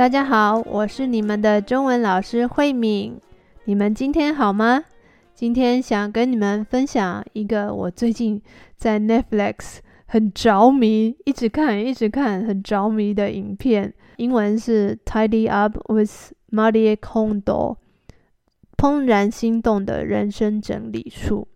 大家好，我是你们的中文老师慧敏。你们今天好吗？今天想跟你们分享一个我最近在 Netflix 很着迷，一直看一直看，很着迷的影片。英文是 Tidy Up with Marie Kondo，怦然心动的人生整理术。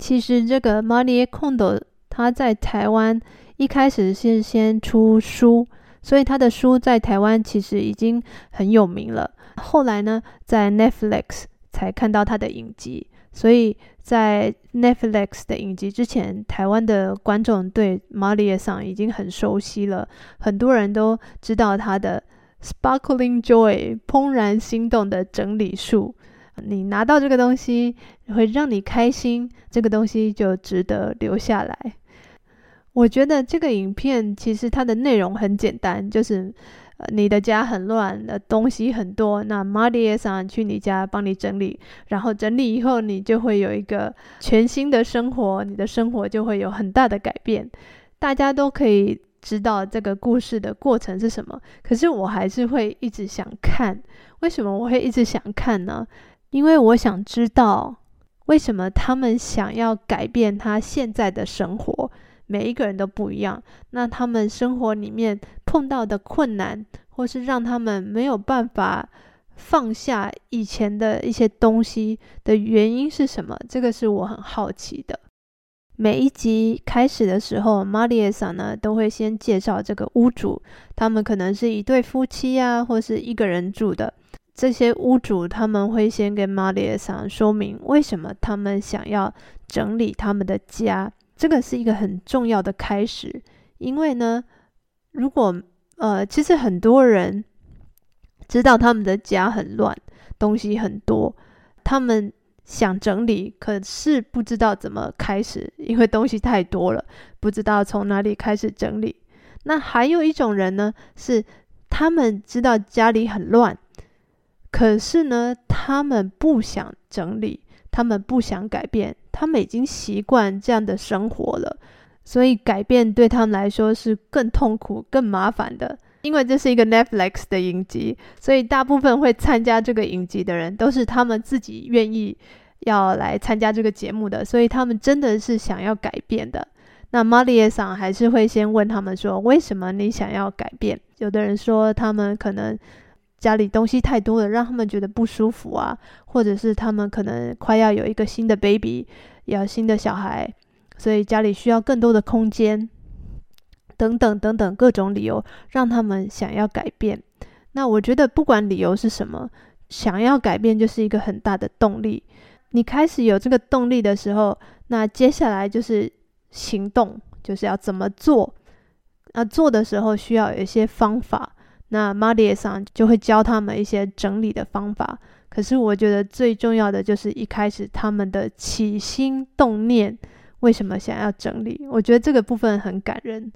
其实这个 Marie Kondo 他在台湾一开始是先出书。所以他的书在台湾其实已经很有名了。后来呢，在 Netflix 才看到他的影集。所以在 Netflix 的影集之前，台湾的观众对 Marie さん已经很熟悉了。很多人都知道他的 Sparkling Joy 怦然心动的整理术。你拿到这个东西会让你开心，这个东西就值得留下来。我觉得这个影片其实它的内容很简单，就是呃你的家很乱，的东西很多，那 Marie さん去你家帮你整理，然后整理以后你就会有一个全新的生活，你的生活就会有很大的改变。大家都可以知道这个故事的过程是什么，可是我还是会一直想看。为什么我会一直想看呢？因为我想知道为什么他们想要改变他现在的生活。每一个人都不一样，那他们生活里面碰到的困难，或是让他们没有办法放下以前的一些东西的原因是什么？这个是我很好奇的。每一集开始的时候，Marie さん呢都会先介绍这个屋主，他们可能是一对夫妻啊，或是一个人住的。这些屋主他们会先跟 Marie さん说明为什么他们想要整理他们的家。 这个是一个很重要的开始，因为呢，如果呃，其实很多人知道他们的家很乱，东西很多，他们想整理，可是不知道怎么开始，因为东西太多了，不知道从哪里开始整理。那还有一种人呢，是他们知道家里很乱，可是呢，他们不想整理，他们不想改变。他们已经习惯这样的生活了，所以改变对他们来说是更痛苦、更麻烦的。因为这是一个 Netflix 的影集，所以大部分会参加这个影集的人都是他们自己愿意要来参加这个节目的，所以他们真的是想要改变的。那 Marie さん还是会先问他们说：“为什么你想要改变？”有的人说他们可能。家里东西太多了，让他们觉得不舒服啊，或者是他们可能快要有一个新的 baby，要新的小孩，所以家里需要更多的空间，等等等等各种理由，让他们想要改变。那我觉得不管理由是什么，想要改变就是一个很大的动力。你开始有这个动力的时候，那接下来就是行动，就是要怎么做。那做的时候需要有一些方法。那 Marie さん就会教他们一些整理的方法。可是我觉得最重要的就是一开始他们的起心动念，为什么想要整理？我觉得这个部分很感人。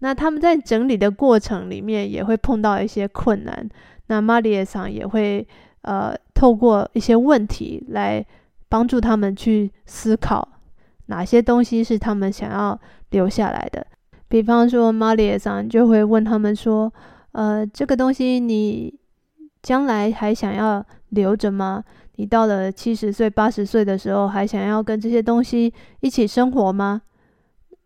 那他们在整理的过程里面也会碰到一些困难。那 Marie さん也会呃透过一些问题来帮助他们去思考哪些东西是他们想要留下来的。比方说 Marie さん就会问他们说。 呃，这个东西你将来还想要留着吗？你到了七十岁、八十岁的时候，还想要跟这些东西一起生活吗？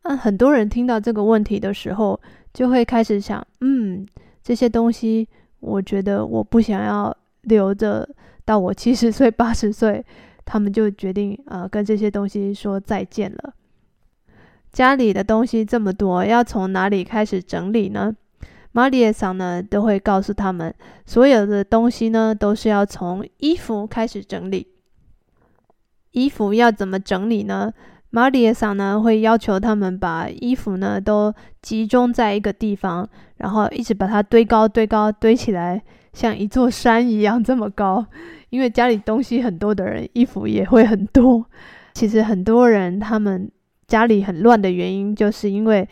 那很多人听到这个问题的时候，就会开始想，嗯，这些东西，我觉得我不想要留着到我七十岁、八十岁，他们就决定呃跟这些东西说再见了。家里的东西这么多，要从哪里开始整理呢？Marie さん呢，都会告诉他们，所有的东西呢，都是要从衣服开始整理。衣服要怎么整理呢？Marie さん呢，会要求他们把衣服呢都集中在一个地方，然后一直把它堆高、堆高、堆起来，像一座山一样这么高。因为家里东西很多的人，衣服也会很多。其实很多人他们家里很乱的原因，就是因为。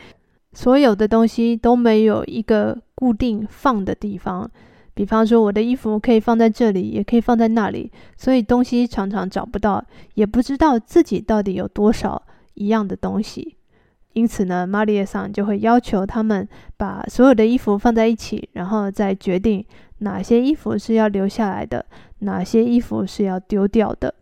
所有的东西都没有一个固定放的地方，比方说我的衣服可以放在这里，也可以放在那里，所以东西常常找不到，也不知道自己到底有多少一样的东西。因此呢玛丽亚桑就会要求他们把所有的衣服放在一起，然后再决定哪些衣服是要留下来的，哪些衣服是要丢掉的。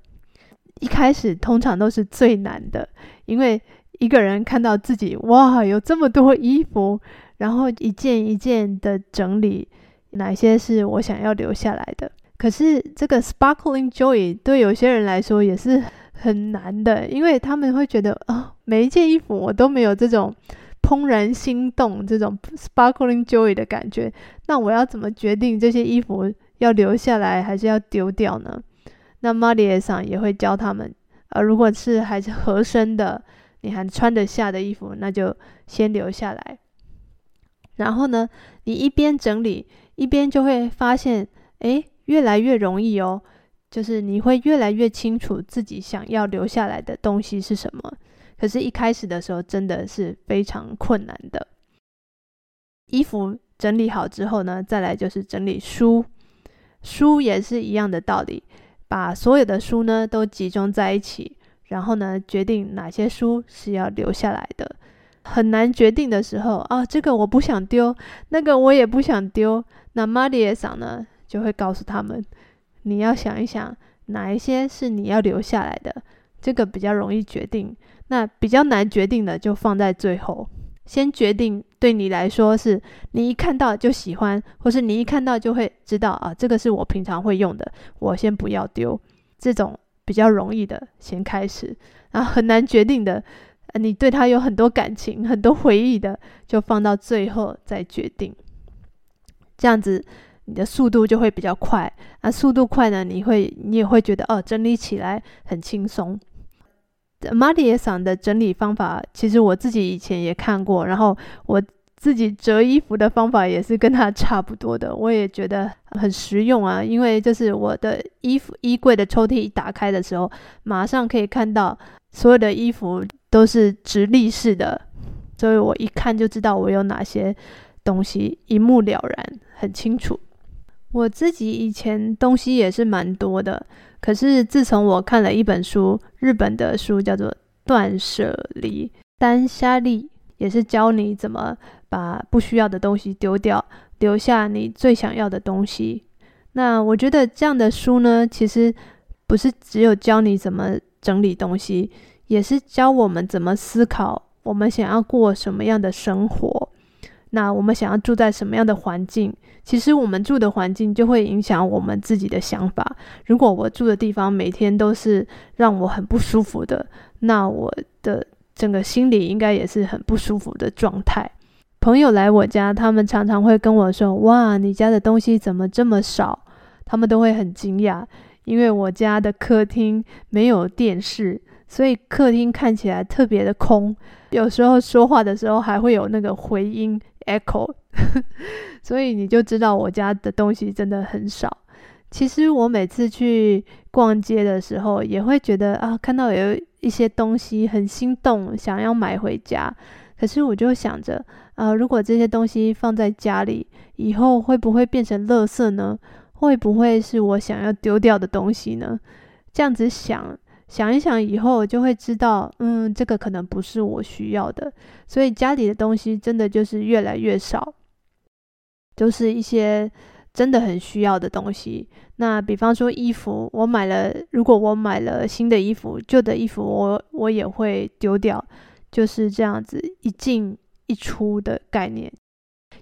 一开始通常都是最难的，因为一个人看到自己哇，有这么多衣服，然后一件一件的整理，哪些是我想要留下来的。可是这个 sparkling joy 对有些人来说也是很难的，因为他们会觉得啊、哦，每一件衣服我都没有这种怦然心动、这种 sparkling joy 的感觉。那我要怎么决定这些衣服要留下来还是要丢掉呢？那 Marie 桑也会教他们，呃，如果是还是合身的，你还穿得下的衣服，那就先留下来。然后呢，你一边整理，一边就会发现，诶。越来越容易哦，就是你会越来越清楚自己想要留下来的东西是什么。可是，一开始的时候真的是非常困难的。衣服整理好之后呢，再来就是整理书，书也是一样的道理，把所有的书呢都集中在一起，然后呢决定哪些书是要留下来的。很难决定的时候啊，这个我不想丢，那个我也不想丢。那 Marie 桑呢？就会告诉他们，你要想一想哪一些是你要留下来的，这个比较容易决定。那比较难决定的就放在最后，先决定对你来说是你一看到就喜欢，或是你一看到就会知道啊，这个是我平常会用的，我先不要丢。这种比较容易的先开始，然后很难决定的，你对他有很多感情、很多回忆的，就放到最后再决定。这样子。你的速度就会比较快，那速度快呢，你会你也会觉得哦，整理起来很轻松。Marie 桑的整理方法，其实我自己以前也看过，然后我自己折衣服的方法也是跟他差不多的，我也觉得很实用啊。因为就是我的衣服衣柜的抽屉一打开的时候，马上可以看到所有的衣服都是直立式的，所以我一看就知道我有哪些东西，一目了然，很清楚。我自己以前东西也是蛮多的，可是自从我看了一本书，日本的书叫做《断舍离》，单虾利也是教你怎么把不需要的东西丢掉，留下你最想要的东西。那我觉得这样的书呢，其实不是只有教你怎么整理东西，也是教我们怎么思考，我们想要过什么样的生活。那我们想要住在什么样的环境？其实我们住的环境就会影响我们自己的想法。如果我住的地方每天都是让我很不舒服的，那我的整个心里应该也是很不舒服的状态。朋友来我家，他们常常会跟我说：“哇，你家的东西怎么这么少？”他们都会很惊讶，因为我家的客厅没有电视，所以客厅看起来特别的空。有时候说话的时候还会有那个回音。Echo，所以你就知道我家的东西真的很少。其实我每次去逛街的时候，也会觉得啊，看到有一些东西很心动，想要买回家。可是我就想着啊，如果这些东西放在家里，以后会不会变成垃圾呢？会不会是我想要丢掉的东西呢？这样子想。想一想以后就会知道，嗯，这个可能不是我需要的，所以家里的东西真的就是越来越少，都是一些真的很需要的东西。那比方说衣服，我买了，如果我买了新的衣服，旧的衣服我我也会丢掉，就是这样子一进一出的概念。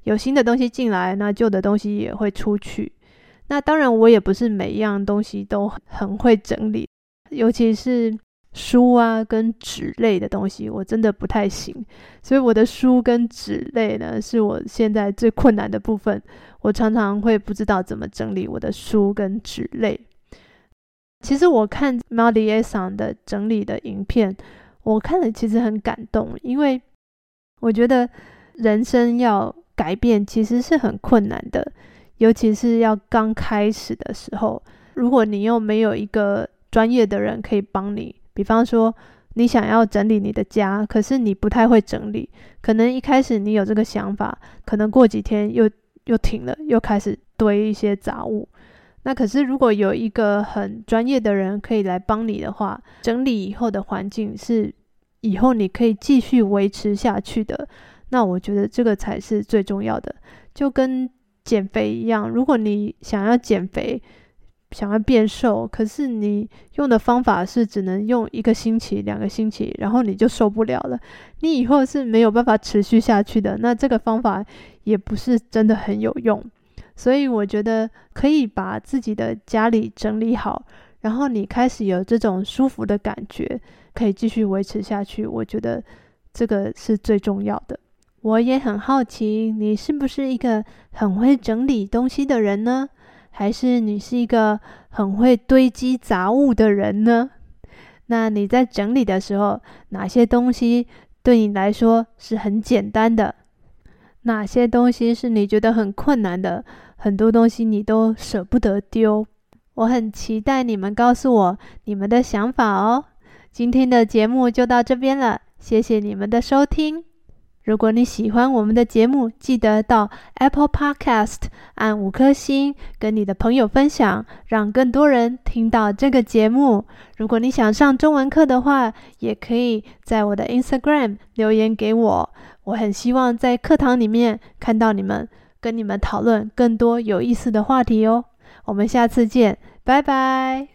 有新的东西进来，那旧的东西也会出去。那当然，我也不是每一样东西都很会整理。尤其是书啊，跟纸类的东西，我真的不太行。所以我的书跟纸类呢，是我现在最困难的部分。我常常会不知道怎么整理我的书跟纸类。其实我看 Marie 桑的整理的影片，我看了其实很感动，因为我觉得人生要改变其实是很困难的，尤其是要刚开始的时候，如果你又没有一个专业的人可以帮你，比方说你想要整理你的家，可是你不太会整理，可能一开始你有这个想法，可能过几天又又停了，又开始堆一些杂物。那可是如果有一个很专业的人可以来帮你的话，整理以后的环境是以后你可以继续维持下去的，那我觉得这个才是最重要的，就跟。减肥一样，如果你想要减肥，想要变瘦，可是你用的方法是只能用一个星期、两个星期，然后你就受不了了，你以后是没有办法持续下去的。那这个方法也不是真的很有用，所以我觉得可以把自己的家里整理好，然后你开始有这种舒服的感觉，可以继续维持下去。我觉得这个是最重要的。我也很好奇，你是不是一个很会整理东西的人呢？还是你是一个很会堆积杂物的人呢？那你在整理的时候，哪些东西对你来说是很简单的？哪些东西是你觉得很困难的？很多东西你都舍不得丢。我很期待你们告诉我你们的想法哦。今天的节目就到这边了，谢谢你们的收听。如果你喜欢我们的节目，记得到 Apple Podcast 按五颗星，跟你的朋友分享，让更多人听到这个节目。如果你想上中文课的话，也可以在我的 Instagram 留言给我。我很希望在课堂里面看到你们，跟你们讨论更多有意思的话题哦。我们下次见，拜拜。